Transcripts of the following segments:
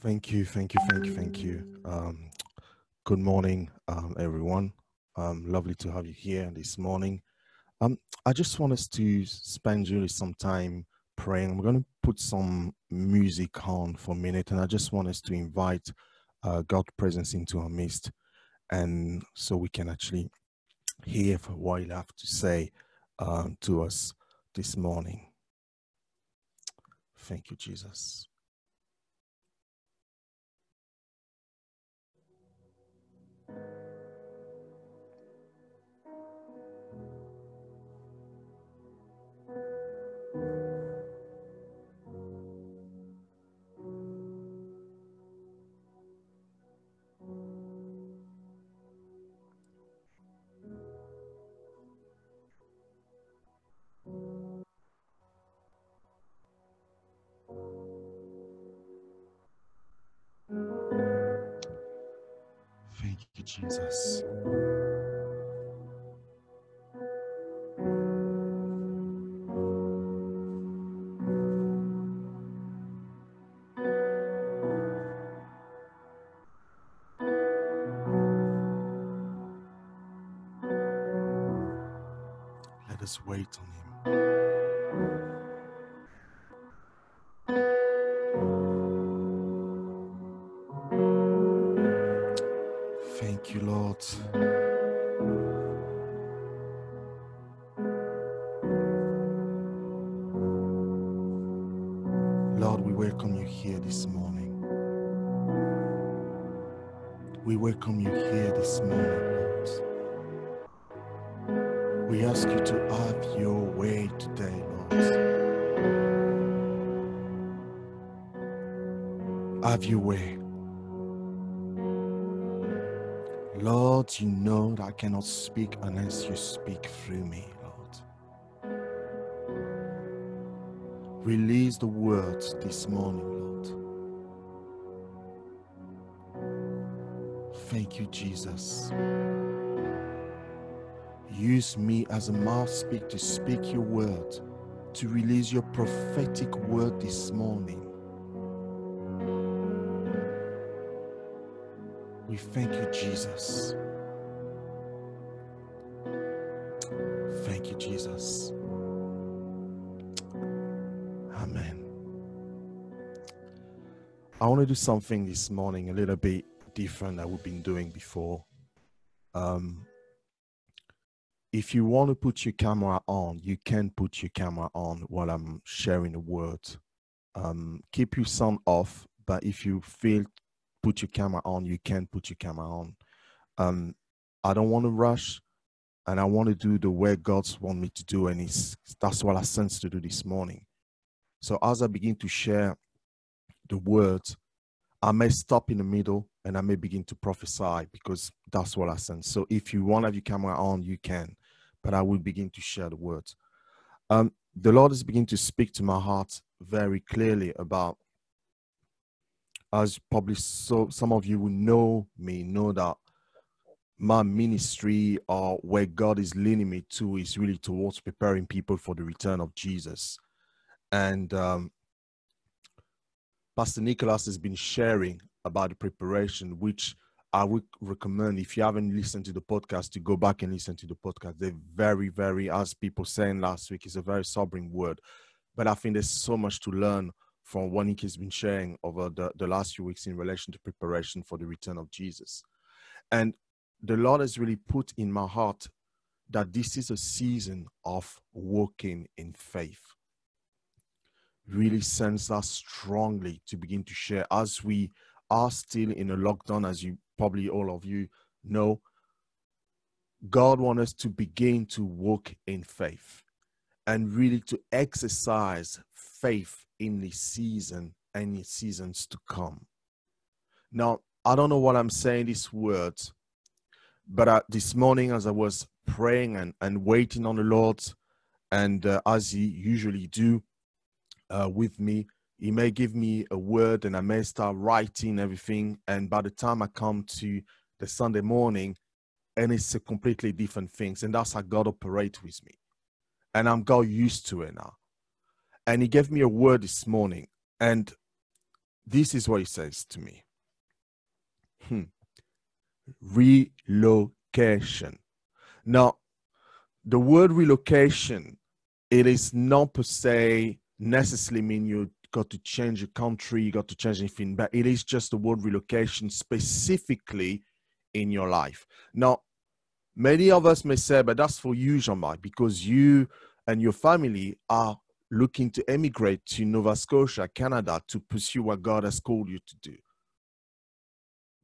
Thank you, thank you, thank you, thank you. Um, good morning, um, everyone. Um, lovely to have you here this morning. Um, I just want us to spend really some time praying. We're going to put some music on for a minute, and I just want us to invite uh, God's presence into our midst, and so we can actually hear what He'll have to say uh, to us this morning. Thank you, Jesus. You, Lord, we welcome you here this morning. We welcome you here this morning, Lord. We ask you to have your way today, Lord. Have your way. Lord, you know that I cannot speak unless you speak through me, Lord. Release the words this morning, Lord. Thank you, Jesus. Use me as a mouthpiece to speak your word, to release your prophetic word this morning. We thank you, Jesus. To do something this morning a little bit different than we've been doing before. Um, if you want to put your camera on, you can put your camera on while I'm sharing the word. Um, keep your sound off, but if you feel put your camera on, you can put your camera on. Um, I don't want to rush, and I want to do the way God's want me to do, and it's that's what I sense to do this morning. So as I begin to share the words, I may stop in the middle and I may begin to prophesy because that's what I sense. So if you want to have your camera on, you can, but I will begin to share the words. Um, the Lord is beginning to speak to my heart very clearly about as probably so some of you who know me know that my ministry or where God is leading me to is really towards preparing people for the return of Jesus. And um, Pastor Nicholas has been sharing about the preparation, which I would recommend if you haven't listened to the podcast to go back and listen to the podcast. They're very, very, as people saying last week, is a very sobering word. But I think there's so much to learn from what Nick has been sharing over the, the last few weeks in relation to preparation for the return of Jesus. And the Lord has really put in my heart that this is a season of walking in faith. Really sense us strongly to begin to share as we are still in a lockdown, as you probably all of you know. God wants us to begin to walk in faith and really to exercise faith in the season and the seasons to come. Now, I don't know what I'm saying these words, but this morning as I was praying and, and waiting on the Lord, and uh, as He usually do uh, with me, He may give me a word and I may start writing everything. And by the time I come to the Sunday morning, and it's a completely different things, and that's how God operates with me, and I'm got used to it now. And He gave me a word this morning, and this is what he says to me hmm. relocation. Now, the word relocation, it is not per se necessarily mean you got to change a country, you got to change anything, but it is just the word relocation specifically in your life. Now, many of us may say, but that's for you, Jean-Marc, because you and your family are looking to emigrate to Nova Scotia, Canada, to pursue what God has called you to do.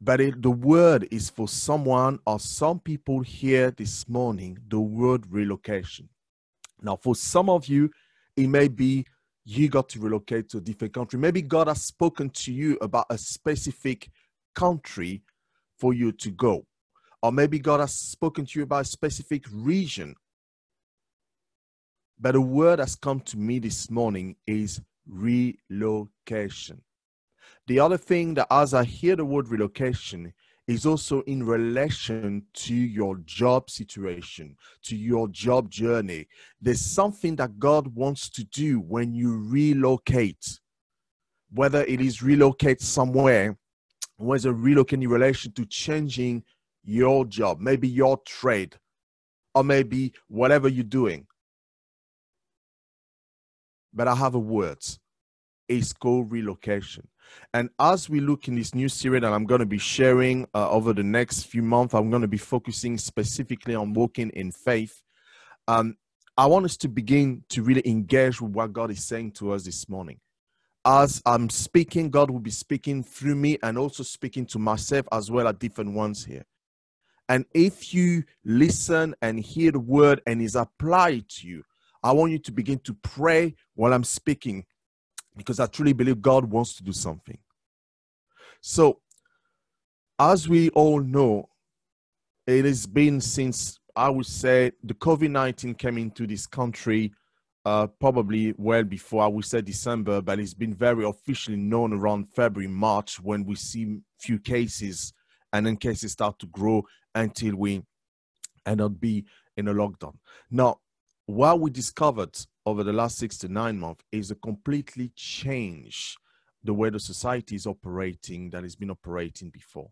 But it, the word is for someone or some people here this morning, the word relocation. Now, for some of you, it may be you got to relocate to a different country. Maybe God has spoken to you about a specific country for you to go. Or maybe God has spoken to you about a specific region. But the word has come to me this morning is relocation. The other thing that as I hear the word relocation is also in relation to your job situation, to your job journey. There's something that God wants to do when you relocate, whether it is relocate somewhere, whether relocate in relation to changing your job, maybe your trade, or maybe whatever you're doing. But I have a word. It's called relocation. And as we look in this new series that I'm going to be sharing uh, over the next few months, I'm going to be focusing specifically on walking in faith. Um, I want us to begin to really engage with what God is saying to us this morning. As I'm speaking, God will be speaking through me and also speaking to myself as well at different ones here. And if you listen and hear the word and is applied to you, I want you to begin to pray while I'm speaking because I truly believe God wants to do something. So, as we all know, it has been since I would say the COVID 19 came into this country uh, probably well before I would say December, but it's been very officially known around February, March when we see few cases and then cases start to grow until we end up be in a lockdown. Now, what we discovered over the last six to nine months is a completely change the way the society is operating that has been operating before.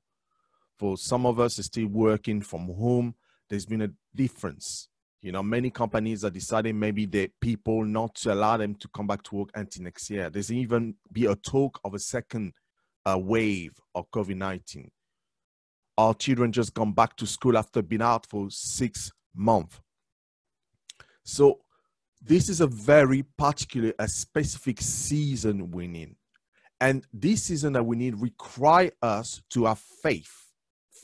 For some of us, still working from home. There's been a difference. You know, many companies are deciding maybe the people not to allow them to come back to work until next year. There's even be a talk of a second uh, wave of COVID 19. Our children just gone back to school after being out for six months. So this is a very particular, a specific season we need. And this season that we need require us to have faith.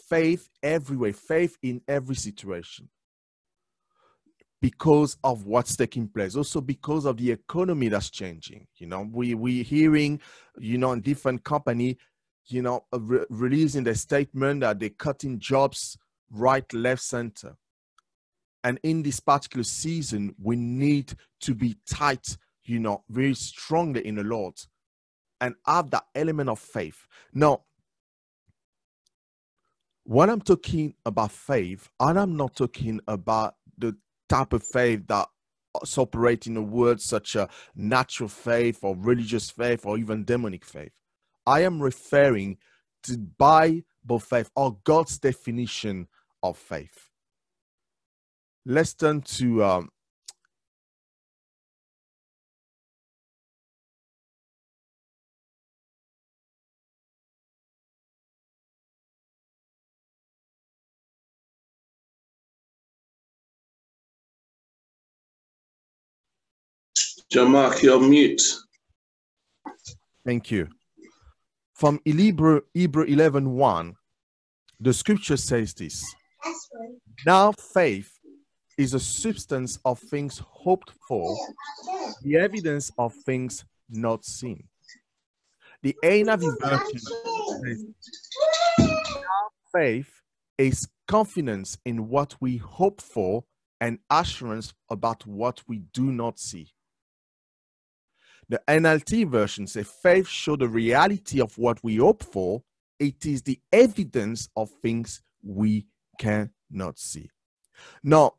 Faith everywhere, faith in every situation. Because of what's taking place, also because of the economy that's changing. You know, we we hearing, you know, in different company, you know, re- releasing the statement that they're cutting jobs right, left, center. And in this particular season, we need to be tight, you know, very strongly in the Lord and have that element of faith. Now, when I'm talking about faith, and I'm not talking about the type of faith that operating in words such as natural faith or religious faith or even demonic faith. I am referring to Bible faith or God's definition of faith let's turn to um, Jean-Marc, you're mute. Thank you. From Hebrew, Hebrew 11 1, the scripture says this Now faith is a substance of things hoped for, the evidence of things not seen. The NIV version says, faith is confidence in what we hope for and assurance about what we do not see. The NLT version says faith shows the reality of what we hope for. It is the evidence of things we cannot see. Now,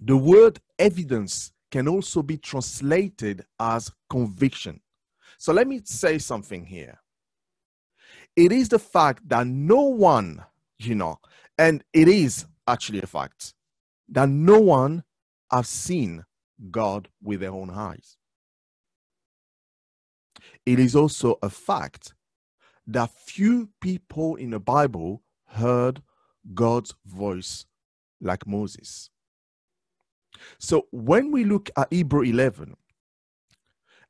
the word evidence can also be translated as conviction. So let me say something here. it is the fact that no one, you know, and it is actually a fact that no one has seen God with their own eyes. It is also a fact that few people in the Bible heard God's voice like Moses. So when we look at Hebrew 11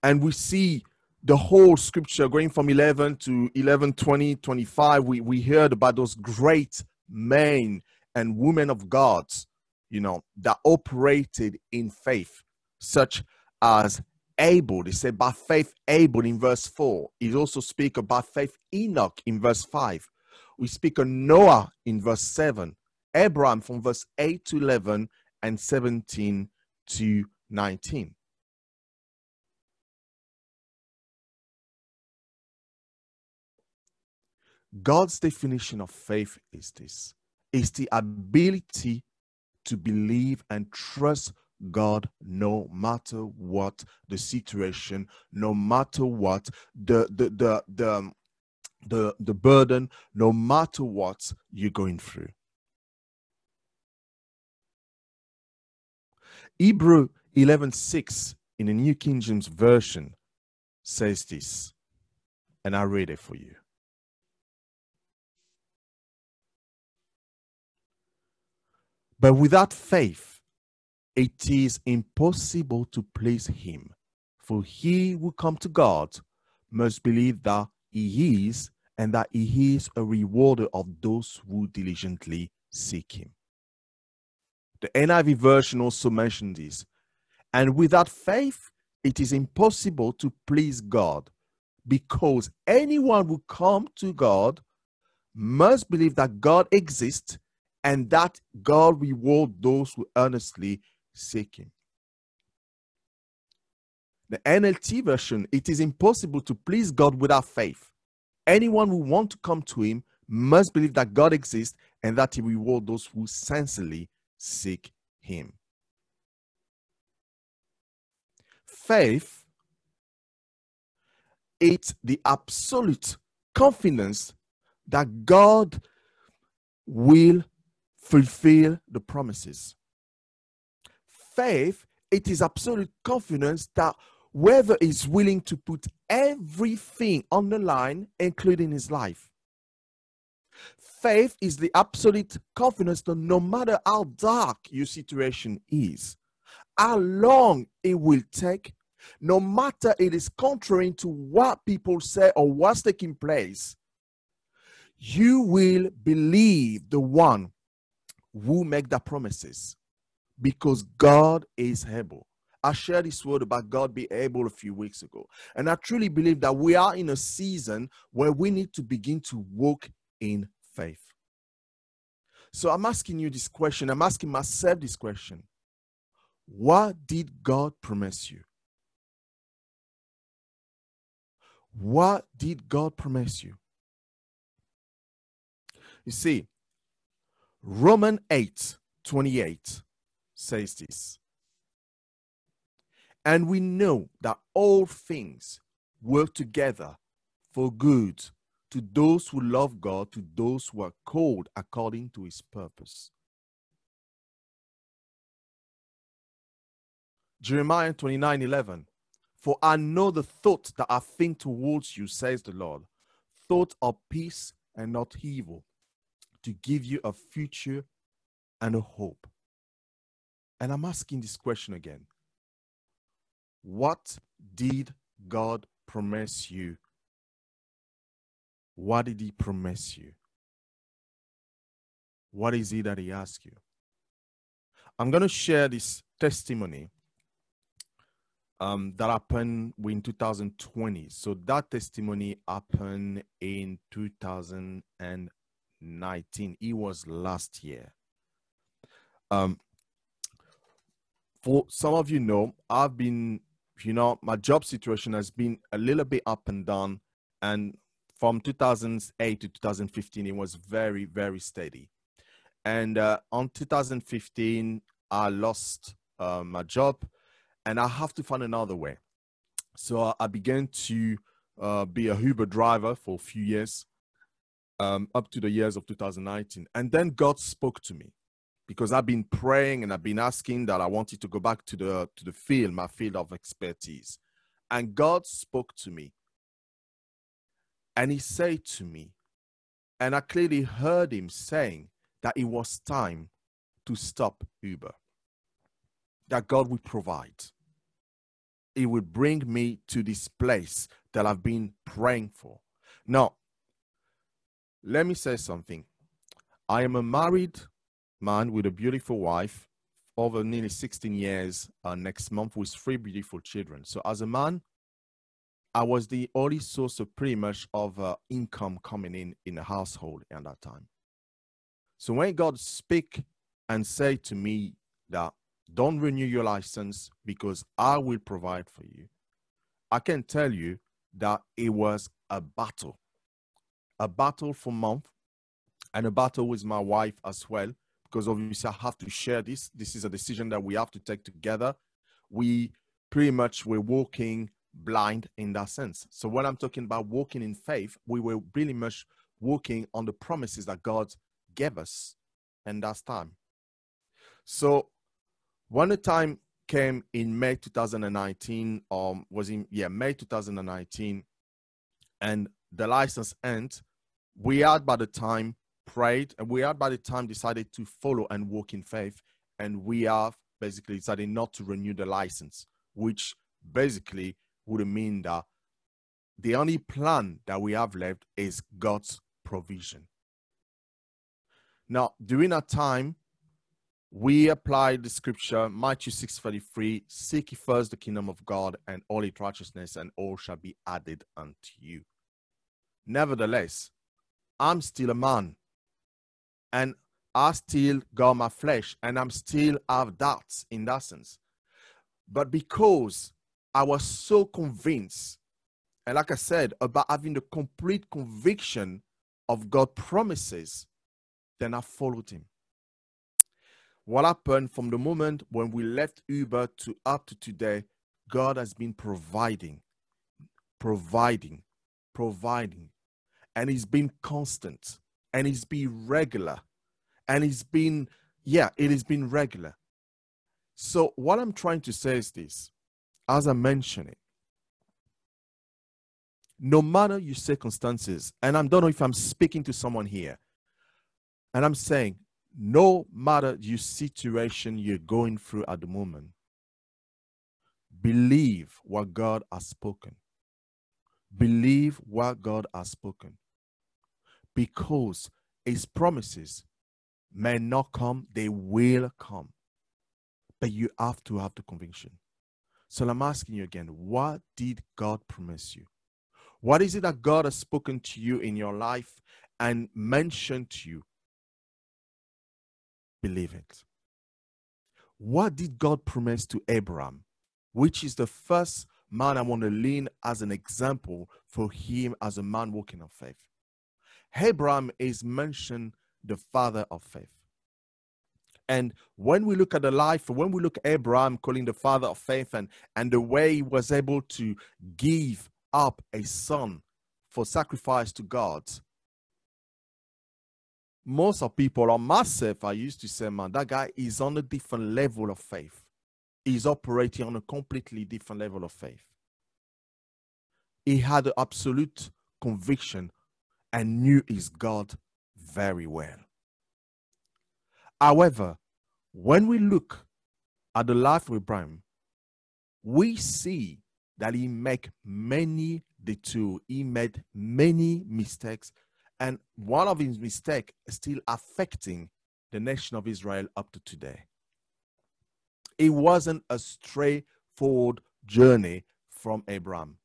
and we see the whole scripture going from 11 to 11, 20, 25, we, we heard about those great men and women of God, you know, that operated in faith, such as Abel. They said by faith Abel in verse 4. He also speak about faith Enoch in verse 5. We speak of Noah in verse 7. Abraham from verse 8 to 11 and 17 to 19. God's definition of faith is this is the ability to believe and trust God no matter what the situation, no matter what the the the the um, the, the burden, no matter what you're going through. Hebrew 11:6 in the New King James Version says this, and I read it for you. But without faith, it is impossible to please him. For he who come to God must believe that he is, and that he is a rewarder of those who diligently seek him. The NIV version also mentioned this. And without faith, it is impossible to please God because anyone who come to God must believe that God exists and that God reward those who earnestly seek him. The NLT version, it is impossible to please God without faith. Anyone who want to come to him must believe that God exists and that he reward those who sincerely seek him. Faith it's the absolute confidence that God will fulfill the promises. Faith, it is absolute confidence that whoever is willing to put everything on the line, including his life. Faith is the absolute confidence that no matter how dark your situation is, how long it will take, no matter it is contrary to what people say or what's taking place, you will believe the one who make the promises because God is able. I shared this word about God be able a few weeks ago. And I truly believe that we are in a season where we need to begin to walk in faith. So I'm asking you this question. I'm asking myself this question. What did God promise you? What did God promise you? You see, Roman 8 28 says this. And we know that all things work together for good to those who love God, to those who are called according to his purpose. Jeremiah 29 11. For I know the thoughts that I think towards you, says the Lord, thought of peace and not evil, to give you a future and a hope. And I'm asking this question again What did God promise you? What did He promise you? What is it that He asked you? I'm going to share this testimony um, that happened in 2020. So that testimony happened in 2019. It was last year. Um, for some of you know, I've been, you know, my job situation has been a little bit up and down. And from 2008 to 2015, it was very, very steady. And uh, on 2015, I lost uh, my job and I have to find another way. So I began to uh, be a Uber driver for a few years. um, up to the years of 2019. And then God spoke to me because I've been praying and I've been asking that I wanted to go back to the to the field, my field of expertise. And God spoke to me. And he said to me, and I clearly heard him saying that it was time to stop Uber. That God would provide. He would bring me to this place that I've been praying for. Now, let me say something. I am a married man with a beautiful wife over nearly 16 years uh, next month with three beautiful children. So as a man, I was the only source of pretty much of uh, income coming in in the household at that time. So when God speak and say to me that don't renew your license because I will provide for you, I can tell you that it was a battle, a battle for month and a battle with my wife as well because obviously I have to share this. This is a decision that we have to take together. We pretty much were walking blind in that sense. So when I'm talking about walking in faith, we were really much walking on the promises that God gave us in that time. So when the time came in May 2019, um, was in yeah May 2019, and the license end, we had by the time prayed, and we had by the time decided to follow and walk in faith, and we have basically decided not to renew the license, which basically would mean that the only plan that we have left is God's provision. Now, during that time, we applied the scripture Matthew 6:33, seek ye first the kingdom of God and all its righteousness, and all shall be added unto you. Nevertheless, I'm still a man and I still got my flesh and I'm still have doubts in that sense. But because I was so convinced, and like I said, about having the complete conviction of God promises, then I followed him. What happened from the moment when we left Uber to up to today, God has been providing, providing, providing, and He's been constant and He's been regular and He's been yeah it has been regular. So what i'm trying to say is this as i mentioned it no matter your circumstances and i don't know if i'm speaking to someone here and i'm saying no matter your situation you're going through at the moment believe what god has spoken believe what god has spoken because his promises may not come, they will come. But you have to have the conviction. So I'm asking you again, what did God promise you? What is it that God has spoken to you in your life and mentioned to you? Believe it. What did God promise to Abraham, which is the first man I want to lean as an example for him as a man walking on faith? Abraham is mentioned the father of faith. And when we look at the life, when we look at Abraham calling the father of faith and, and the way he was able to give up a son for sacrifice to God, most of people, or myself, I used to say, man, that guy is on a different level of faith. He's operating on a completely different level of faith. He had absolute conviction and knew his God very well. However, when we look at the life of Abraham, we see that he made many detours, he made many mistakes, and one of his mistakes is still affecting the nation of Israel up to today. It wasn't a straightforward journey from Abraham.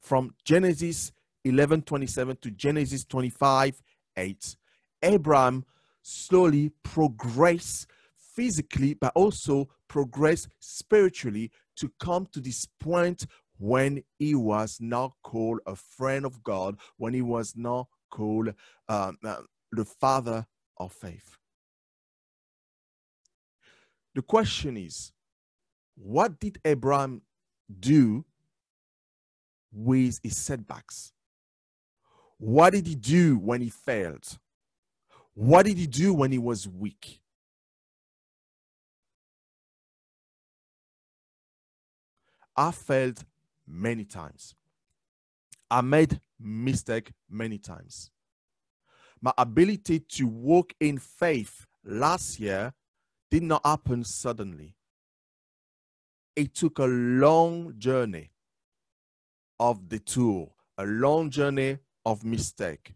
From Genesis 11 27 to Genesis 25 8, Abraham slowly progress physically, but also progress spiritually to come to this point when he was now called a friend of God, when he was now called um, uh, the father of faith. The question is, what did Abraham do with his setbacks? What did he do when he failed? What did he do when he was weak? I failed many times. I made mistake many times. My ability to walk in faith last year did not happen suddenly. It took a long journey of the tool, a long journey of mistake,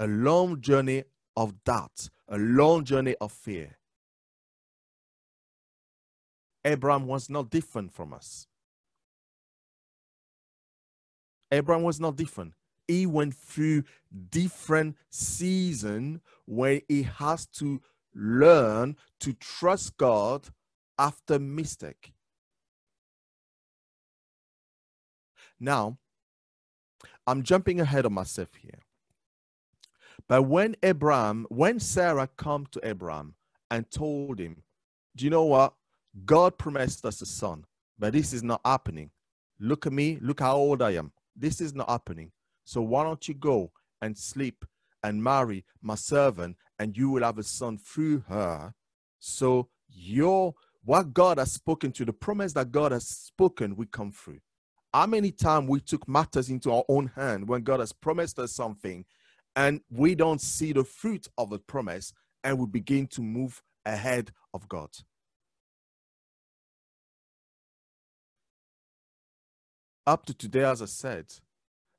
a long journey of doubt, a long journey of fear. Abraham was not different from us. Abraham was not different. He went through different season where he has to learn to trust God after mistake. Now, I'm jumping ahead of myself here. But when Abraham, when Sarah come to Abraham and told him, Do you know what? God promised us a son, but this is not happening. Look at me, look how old I am. This is not happening. So why don't you go and sleep and marry my servant, and you will have a son through her. So your what God has spoken to, the promise that God has spoken, will come through. How many times we took matters into our own hand when God has promised us something and we don't see the fruit of the promise and we begin to move ahead of God? Up to today, as I said,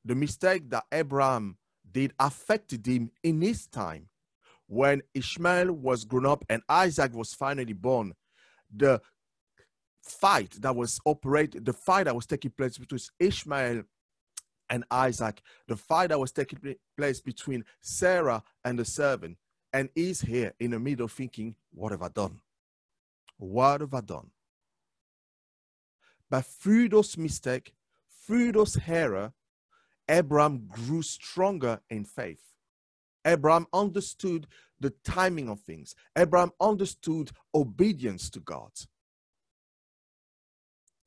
the mistake that Abraham did affected him in his time. When Ishmael was grown up and Isaac was finally born, the fight that was operated, the fight that was taking place between Ishmael and Isaac, the fight that was taking place between Sarah and the servant, and he's here in the middle thinking, What have I done? What have I done? But through those mistakes, through those error, Abraham grew stronger in faith. Abraham understood the timing of things. Abraham understood obedience to God.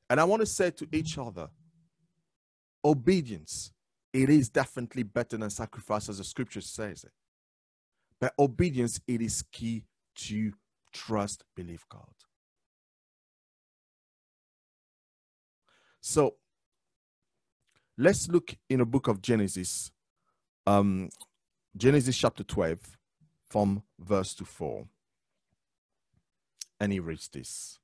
And I want to say to each other obedience, it is definitely better than sacrifice, as the scripture says it. But obedience, it is key to trust, believe God. So let's look in the book of Genesis, um, Genesis chapter 12, from verse to 4. And he reads this.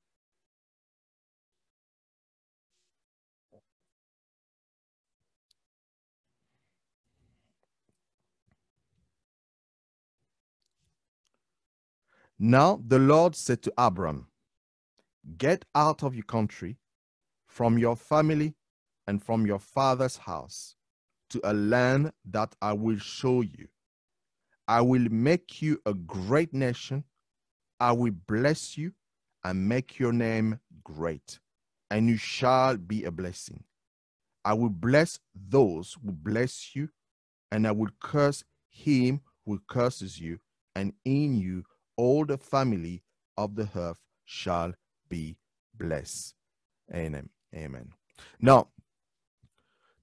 Now the Lord said to Abram, Get out of your country, from your family, and from your father's house to a land that I will show you. I will make you a great nation. I will bless you and make your name great, and you shall be a blessing. I will bless those who bless you, and I will curse him who curses you, and in you all the family of the earth shall be blessed. Amen. Amen. Now,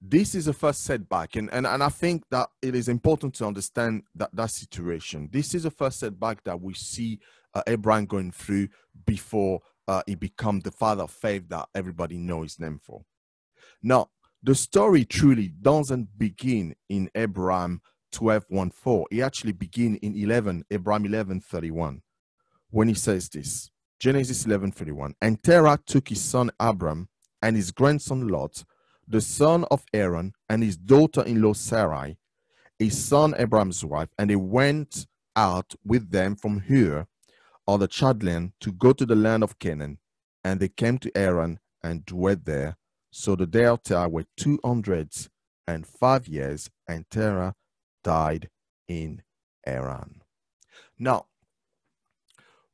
this is a first setback, and, and, and I think that it is important to understand that, that situation. This is a first setback that we see uh, Abraham going through before uh, he become the father of faith that everybody knows his name for. Now, the story truly doesn't begin in Abraham 12 1 4. It actually begin in 11, Abraham 11 31, when he says this. Genesis 11 31. And Terah took his son Abram and his grandson Lot, the son of Haran, and his daughter in law Sarai, his son abram's wife, and they went out with them from Ur or the Chaldean to go to the land of Canaan. And they came to Haran and dwelt there. So the day of Terah were two hundred and five years, and Terah died in Haran. Now,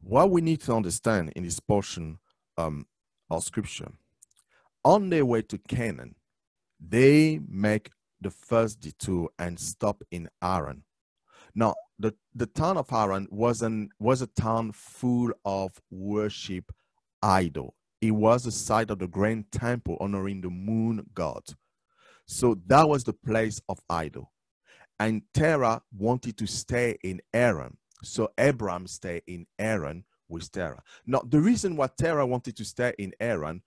what we need to understand in this portion um, of scripture, on their way to Canaan, they make the first detour and stop in Haran. Now, the, the town of Haran was, an, was a town full of worship idol. It was the site of the grand temple honoring the moon god. So that was the place of idol. And Terah wanted to stay in Haran. So Abraham stayed in Haran with Terah. Now, the reason why Terah wanted to stay in Haran,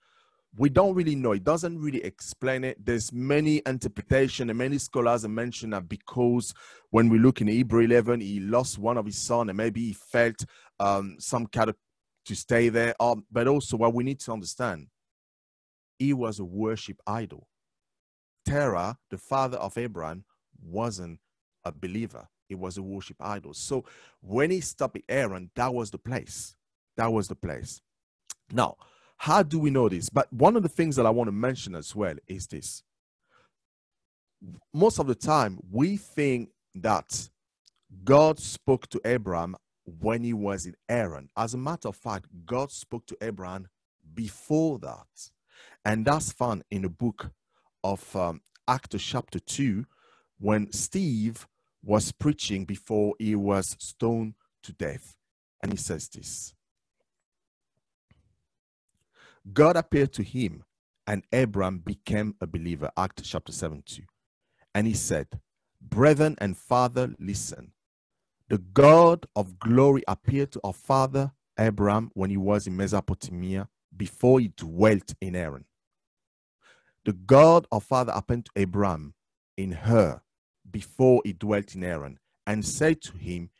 we don't really know. It doesn't really explain it. There's many interpretation and many scholars have mentioned that because when we look in Hebrew 11, he lost one of his son and maybe he felt um, some kind of to stay there. Um, but also what we need to understand, he was a worship idol. Terah, the father of Abraham, wasn't a believer. He was a worship idol. So when he stopped Haran, that was the place. That was the place. Now, how do we know this? But one of the things that I want to mention as well is this. Most of the time, we think that God spoke to Abraham when he was in Haran. As a matter of fact, God spoke to Abraham before that. And that's found in the book of um, Acts chapter 2, when Steve was preaching before he was stoned to death. And he says this God appeared to him, and Abram became a believer. Acts chapter 7 2. And he said, Brethren and father, listen. The God of glory appeared to our father Abraham when he was in Mesopotamia before he dwelt in Haran. The God of father appeared to Abraham in Ur before he dwelt in Haran and said to him,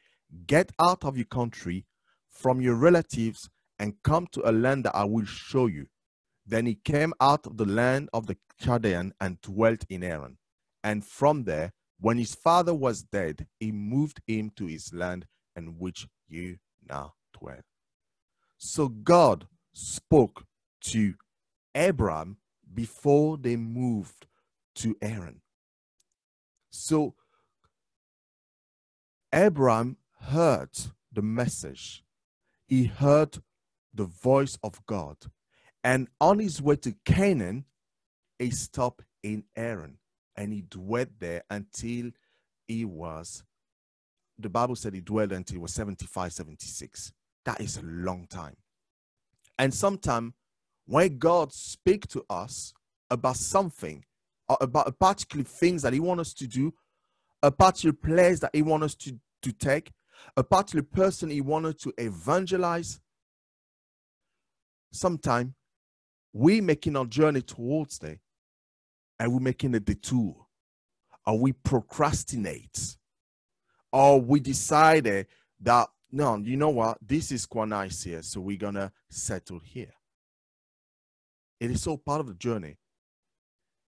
Get out of your country, from your relatives, and come to a land that I will show you. Then he came out of the land of the Chaldean and dwelt in Haran. And from there, when his father was dead, he moved him to his land in which you now dwell. So God spoke to Abraham before they moved to Haran. So Abraham heard the message, he heard the voice of God. And on his way to Canaan, he stopped in Haran and he dwelt there until he was, the Bible said he dwelled until he was 75, 76. That is a long time. And sometimes when God speaks to us about something, Uh, about a particular things that he wants us to do, a particular place that he wants us to, to take, a particular person he wanted to evangelize. Sometime we making our journey towards there and we're making a detour or we procrastinate? Or we decided that no you know what? This is quite nice here so we're gonna settle here. It is all part of the journey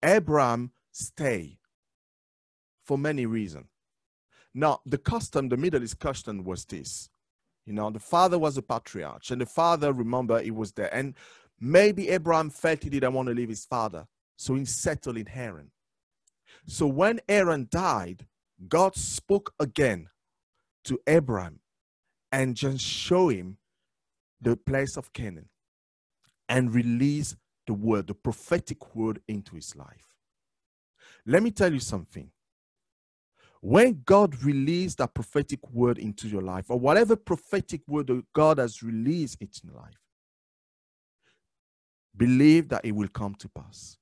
Abraham stay for many reasons. Now, the custom, the Middle East custom was this. You know, the father was a patriarch, and the father, remember, he was there. And maybe Abraham felt he didn't want to leave his father, so he settled in Haran. So when Aaron died, God spoke again to Abraham and just show him the place of Canaan and release the word, the prophetic word into his life. Let me tell you something. When God released that prophetic word into your life, or whatever prophetic word God has released into your life, believe that it will come to pass.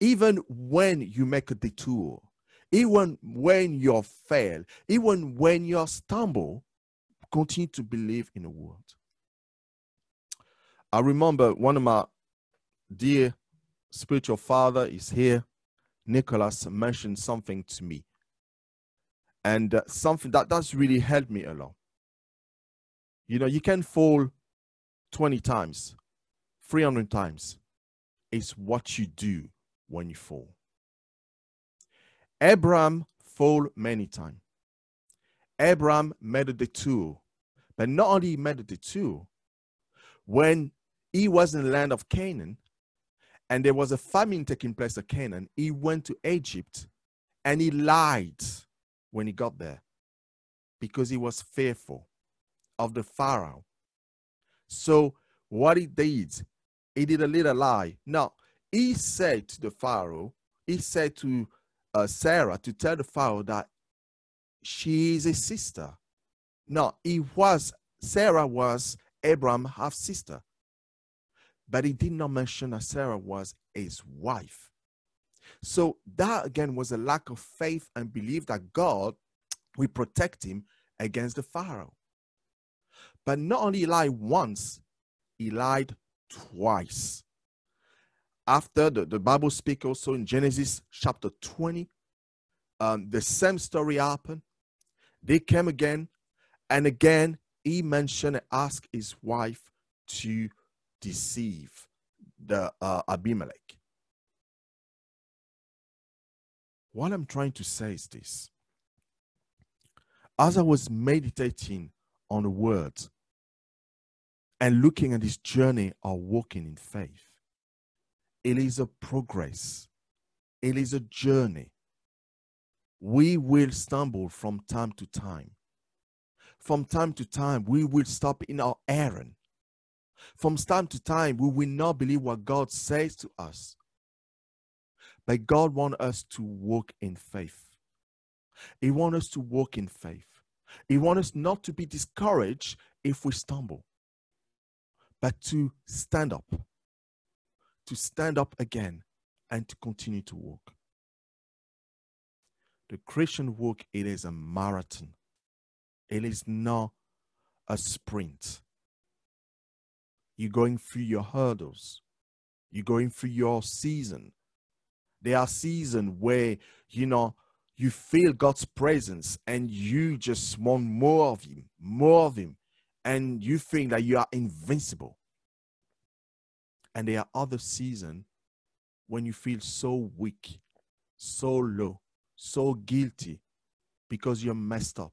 Even when you make a detour, even when you fail, even when you stumble, continue to believe in the word. I remember one of my dear spiritual father is here. Nicholas mentioned something to me. And uh, something that does really helped me a lot. You know, you can fall 20 times, 300 times. It's what you do when you fall. Abraham fall many times. Abraham made a detour, but not only made a detour, when he was in the land of Canaan, and there was a famine taking place at Canaan, he went to Egypt and he lied when he got there because he was fearful of the Pharaoh. So, what he did, he did a little lie. Now, he said to the Pharaoh, he said to uh, Sarah to tell the Pharaoh that she is a sister. Now, he was, Sarah was Abraham's half sister but he did not mention that Sarah was his wife. So that again was a lack of faith and belief that God will protect him against the Pharaoh. But not only he lied once, he lied twice. After the, the Bible speaks also in Genesis chapter 20, um, the same story happened. They came again, and again he mentioned and asked his wife to deceive the uh, Abimelech. What I'm trying to say is this. As I was meditating on the words and looking at this journey of walking in faith, it is a progress, it is a journey. We will stumble from time to time. From time to time, we will stop in our Haran. From time to time, we will not believe what God says to us. But God wants us to walk in faith. He wants us to walk in faith. He wants us not to be discouraged if we stumble, but to stand up, to stand up again and to continue to walk. The Christian walk, it is a marathon. It is not a sprint. You're going through your hurdles. You're going through your season. There are seasons where, you know, you feel God's presence and you just want more of Him, more of Him, and you think that you are invincible. And there are other seasons when you feel so weak, so low, so guilty because you're messed up.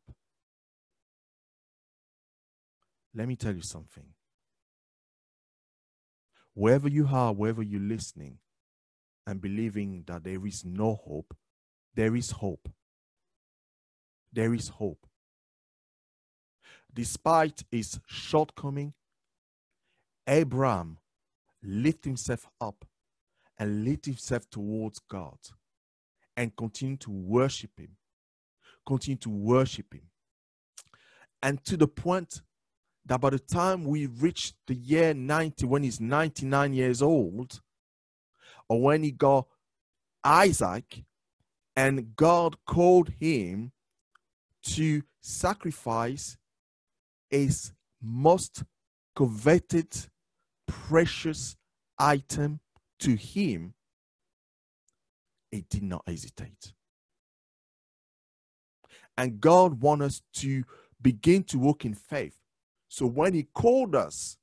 Let me tell you something. Wherever you are, wherever you're listening, and believing that there is no hope, there is hope. There is hope. Despite his shortcoming, Abraham lifted himself up and lifted himself towards God and continued to worship him. Continue to worship him. And to the point that by the time we reach the year 90, when he's 99 years old, or when he got Isaac and God called him to sacrifice his most coveted, precious item to him, he did not hesitate. And God wants us to begin to walk in faith. So when he called us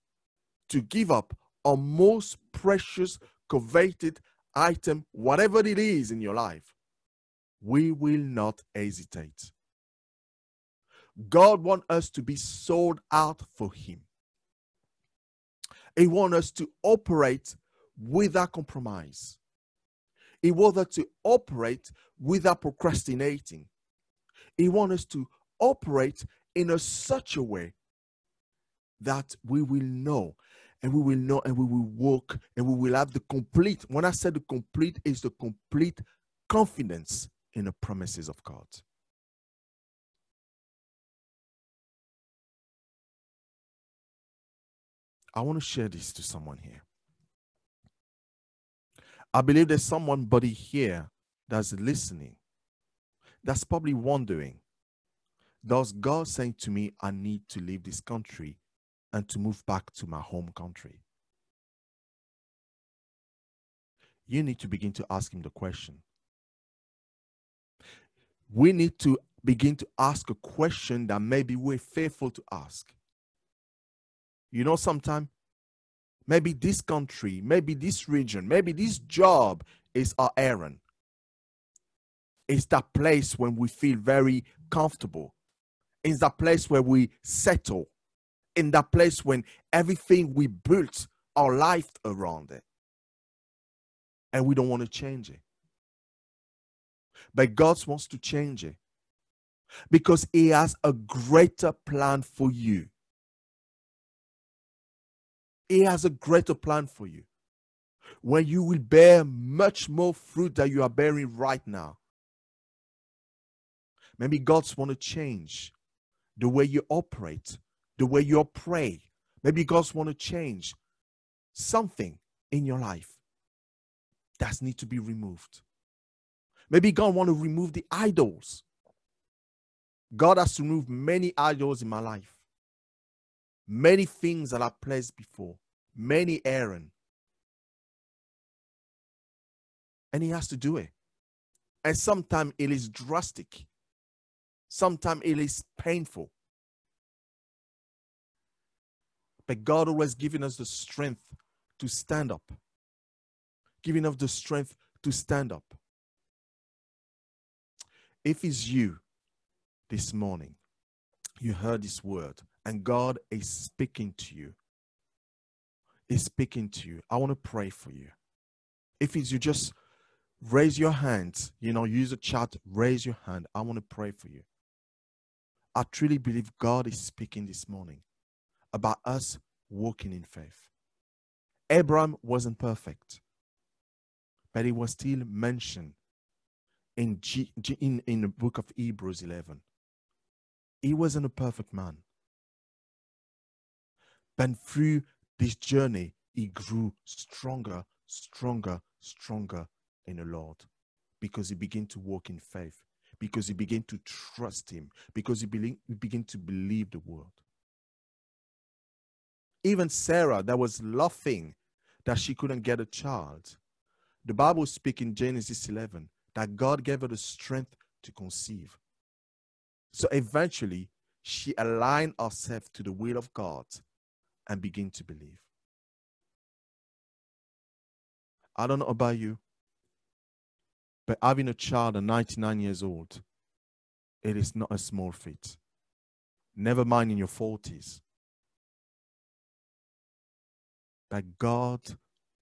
to give up our most precious coveted item, whatever it is in your life, we will not hesitate. God wants us to be sold out for Him. He wants us to operate without compromise. He wants us to operate without procrastinating. He wants us to operate in a such a way that we will know and we will know and we will walk and we will have the complete when i said the complete is the complete confidence in the promises of god. I want to share this to someone here. I believe there's someone buddy here that's listening that's probably wondering does god say to me i need to leave this country and to move back to my home country? You need to begin to ask him the question. We need to begin to ask a question that maybe we're fearful to ask. You know, sometimes maybe this country, maybe this region, maybe this job is our Haran. It's that place when we feel very comfortable. It's that place where we settle in that place when everything we built our life around it and we don't want to change it. But God wants to change it because He has a greater plan for you. He has a greater plan for you when you will bear much more fruit than you are bearing right now. Maybe God's want to change the way you operate the way you pray. Maybe God's want to change something in your life that needs to be removed. Maybe God want to remove the idols. God has removed many idols in my life. Many things that I placed before. Many Haran. And he has to do it. And sometimes it is drastic. Sometimes it is painful. But God always giving us the strength to stand up, giving us the strength to stand up. If it's you this morning, you heard this word, and God is speaking to you, is speaking to you. I want to pray for you. If it's you, just raise your hands. You know, use a chat, raise your hand. I want to pray for you. I truly believe God is speaking this morning about us walking in faith. Abraham wasn't perfect, but he was still mentioned in, G, in, in the book of Hebrews 11. He wasn't a perfect man. But through this journey, he grew stronger, stronger, stronger in the Lord because he began to walk in faith, because he began to trust him, because he began to believe the word. Even Sarah, that was laughing that she couldn't get a child. The Bible speaks in Genesis 11 that God gave her the strength to conceive. So eventually, she aligned herself to the will of God and began to believe. I don't know about you, but having a child at 99 years old, it is not a small feat. Never mind in your 40s. That God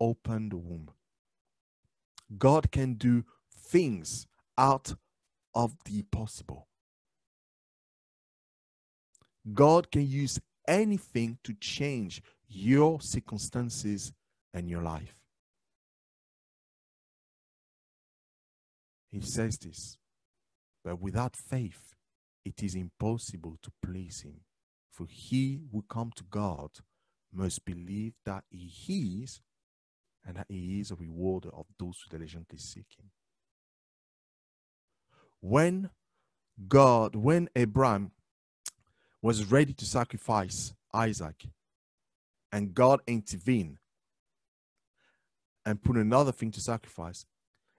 opened the womb. God can do things out of the possible. God can use anything to change your circumstances and your life. He says this, but without faith, it is impossible to please Him. For he who come to God must believe that He is and that He is a rewarder of those who diligently seek Him. When God, when Abraham was ready to sacrifice Isaac, and God intervened and put another thing to sacrifice,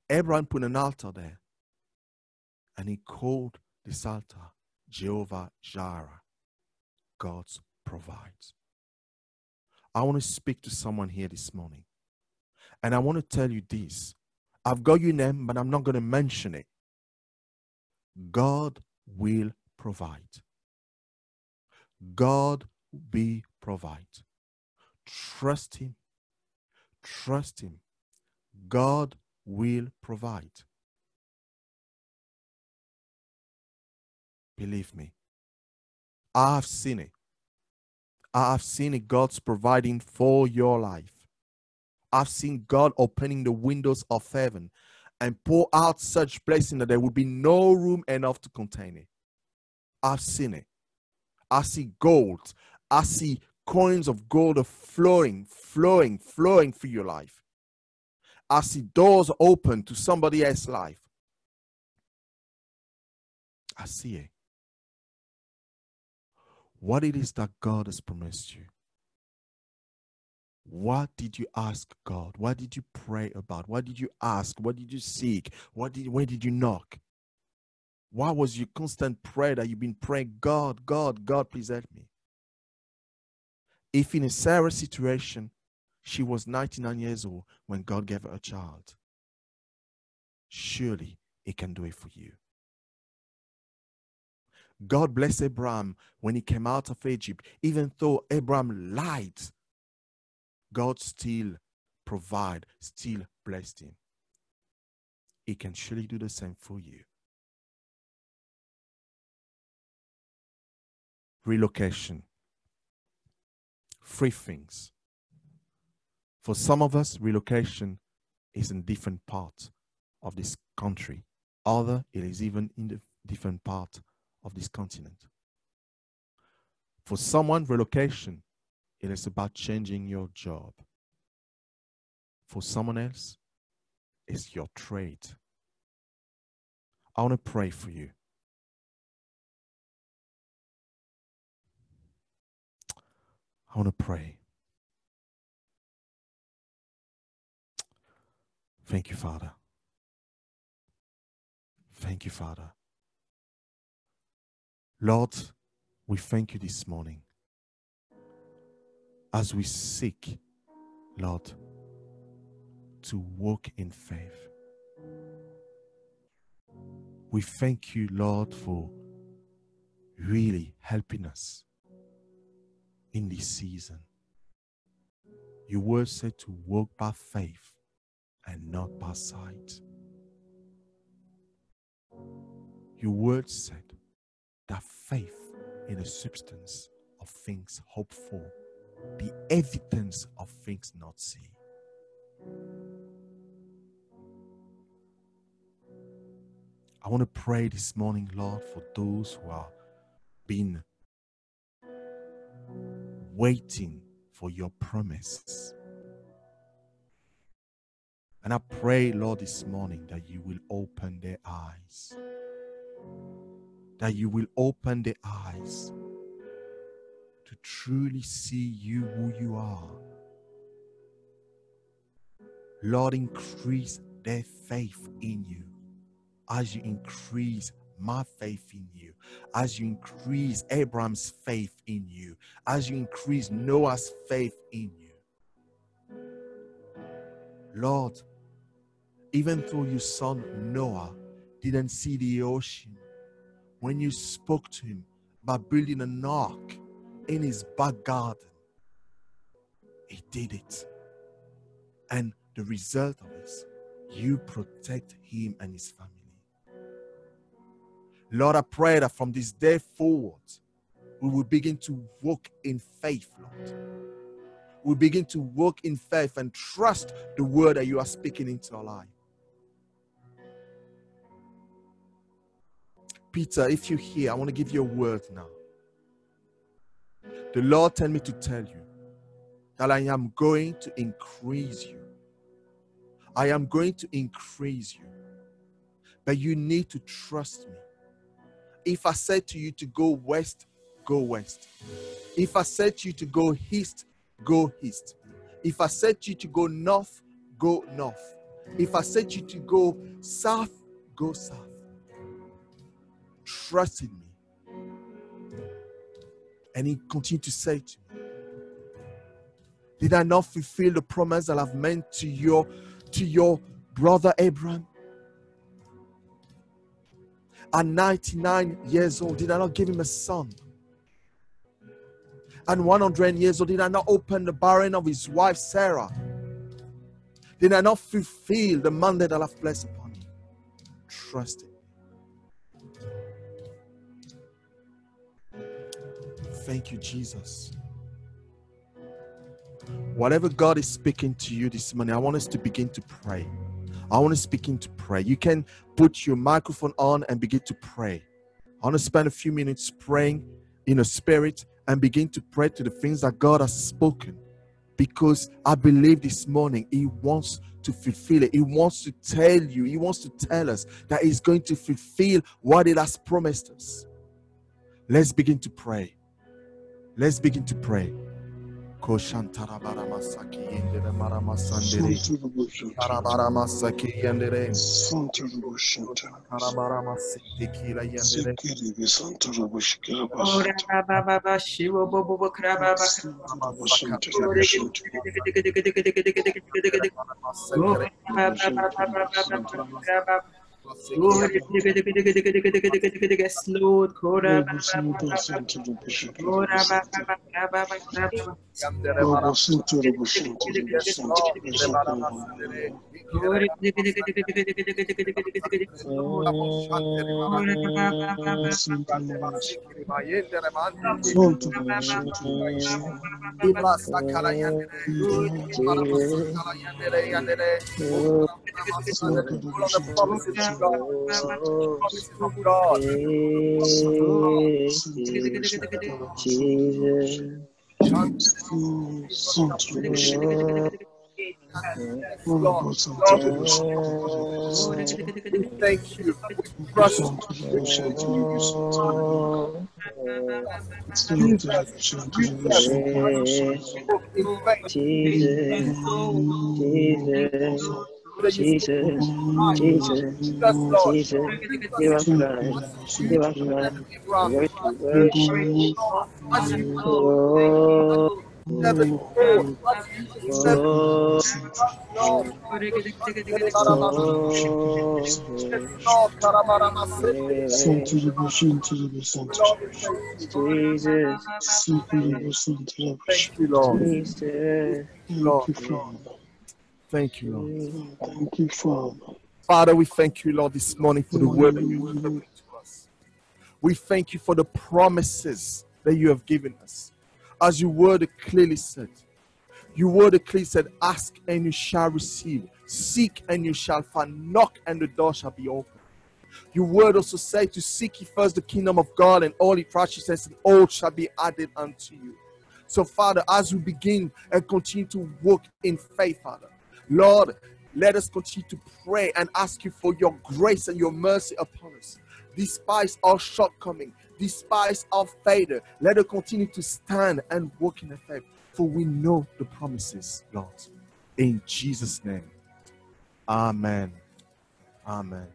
Abraham put an altar there and he called this altar Jehovah Jireh, God's provides. I want to speak to someone here this morning. And I want to tell you this. I've got your name, but I'm not going to mention it. God will provide. God will provide. Trust Him. Trust Him. God will provide. Believe me, I have seen it. I have seen God's providing for your life. I've seen God opening the windows of heaven and pour out such blessing that there would be no room enough to contain it. I've seen it. I see gold. I see coins of gold flowing, flowing, flowing through your life. I see doors open to somebody else's life. I see it. What it is that God has promised you. What did you ask God? What did you pray about? What did you ask? What did you seek? What did where did you knock? What was your constant prayer that you've been praying? God, God, God, please help me. If in a Sarah situation, she was 99 years old when God gave her a child, surely He can do it for you. God bless Abraham when he came out of Egypt, even though Abraham lied God still provide, still blessed him. He can surely do the same for you. Relocation. Three things. For some of us, relocation is in different parts of this country. Other, it is even in the different part of this continent. For someone, relocation it is about changing your job. For someone else, it's your trade. I want to pray for you. I want to pray. Thank you, Father. Thank you, Father. Lord, we thank you this morning as we seek, Lord, to walk in faith. We thank you, Lord, for really helping us in this season. Your word said to walk by faith and not by sight. Your word said that faith is the substance of things hoped for, the evidence of things not seen. I want to pray this morning, Lord, for those who are been waiting for your promise. And I pray, Lord, this morning that you will open their eyes. That you will open their eyes to truly see you who you are. Lord, increase their faith in you as you increase my faith in you, as you increase Abraham's faith in you, as you increase Noah's faith in you. Lord, even though your son Noah didn't see the ocean, when you spoke to him about building an ark in his back garden, he did it. And the result of this, you protect him and his family. Lord, I pray that from this day forward, we will begin to walk in faith, Lord. We begin to walk in faith and trust the word that you are speaking into our life. Peter, if you're here, I want to give you a word now. The Lord tell me to tell you that I am going to increase you. I am going to increase you. But you need to trust me. If I said to you to go west, go west. If I said to you to go east, go east. If I said to you to go north, go north. If I said to you to go south, go south. Trust in me. And he continued to say to me, Did I not fulfill the promise that I've meant to your to your brother Abraham? At 99 years old, did I not give him a son? And 100 years old, did I not open the barren of his wife Sarah? Did I not fulfill the mandate that I've placed upon him? Trust Thank you, Jesus. Whatever God is speaking to you this morning, I want us to begin to pray. I want us to begin to pray. You can put your microphone on and begin to pray. I want to spend a few minutes praying in a spirit and begin to pray to the things that God has spoken. Because I believe this morning He wants to fulfill it. He wants to tell you, He wants to tell us that He's going to fulfill what He has promised us. Let's begin to pray. Let's begin to pray. Koshantara Ora Jesus. Thank you. Trust. Jesus, Jesus, you Jesus, Jesus. Jesus, give us life, give us Abraham, worship, worship, as you oh, never before, as you never oh, Lord. oh, Lord, Karamarama, Santara Bashir. Santara Bashir. Jesus, Santara Bashir. Thank you, Lord. Thank you, Father. Lord. Thank you, Father. Father, we thank you, Lord, this morning for the word that you have given to us. We thank you for the promises that you have given us. As your word clearly said, your word clearly said, Ask and you shall receive, seek and you shall find, knock and the door shall be open. Your word also said to seek ye first the kingdom of God and all its righteousness and all shall be added unto you. So, Father, as we begin and continue to walk in faith, Father, Lord, let us continue to pray and ask you for your grace and your mercy upon us. Despite our shortcoming, despite our failure, let us continue to stand and walk in faith, for we know the promises, Lord. In Jesus' name. Amen. Amen.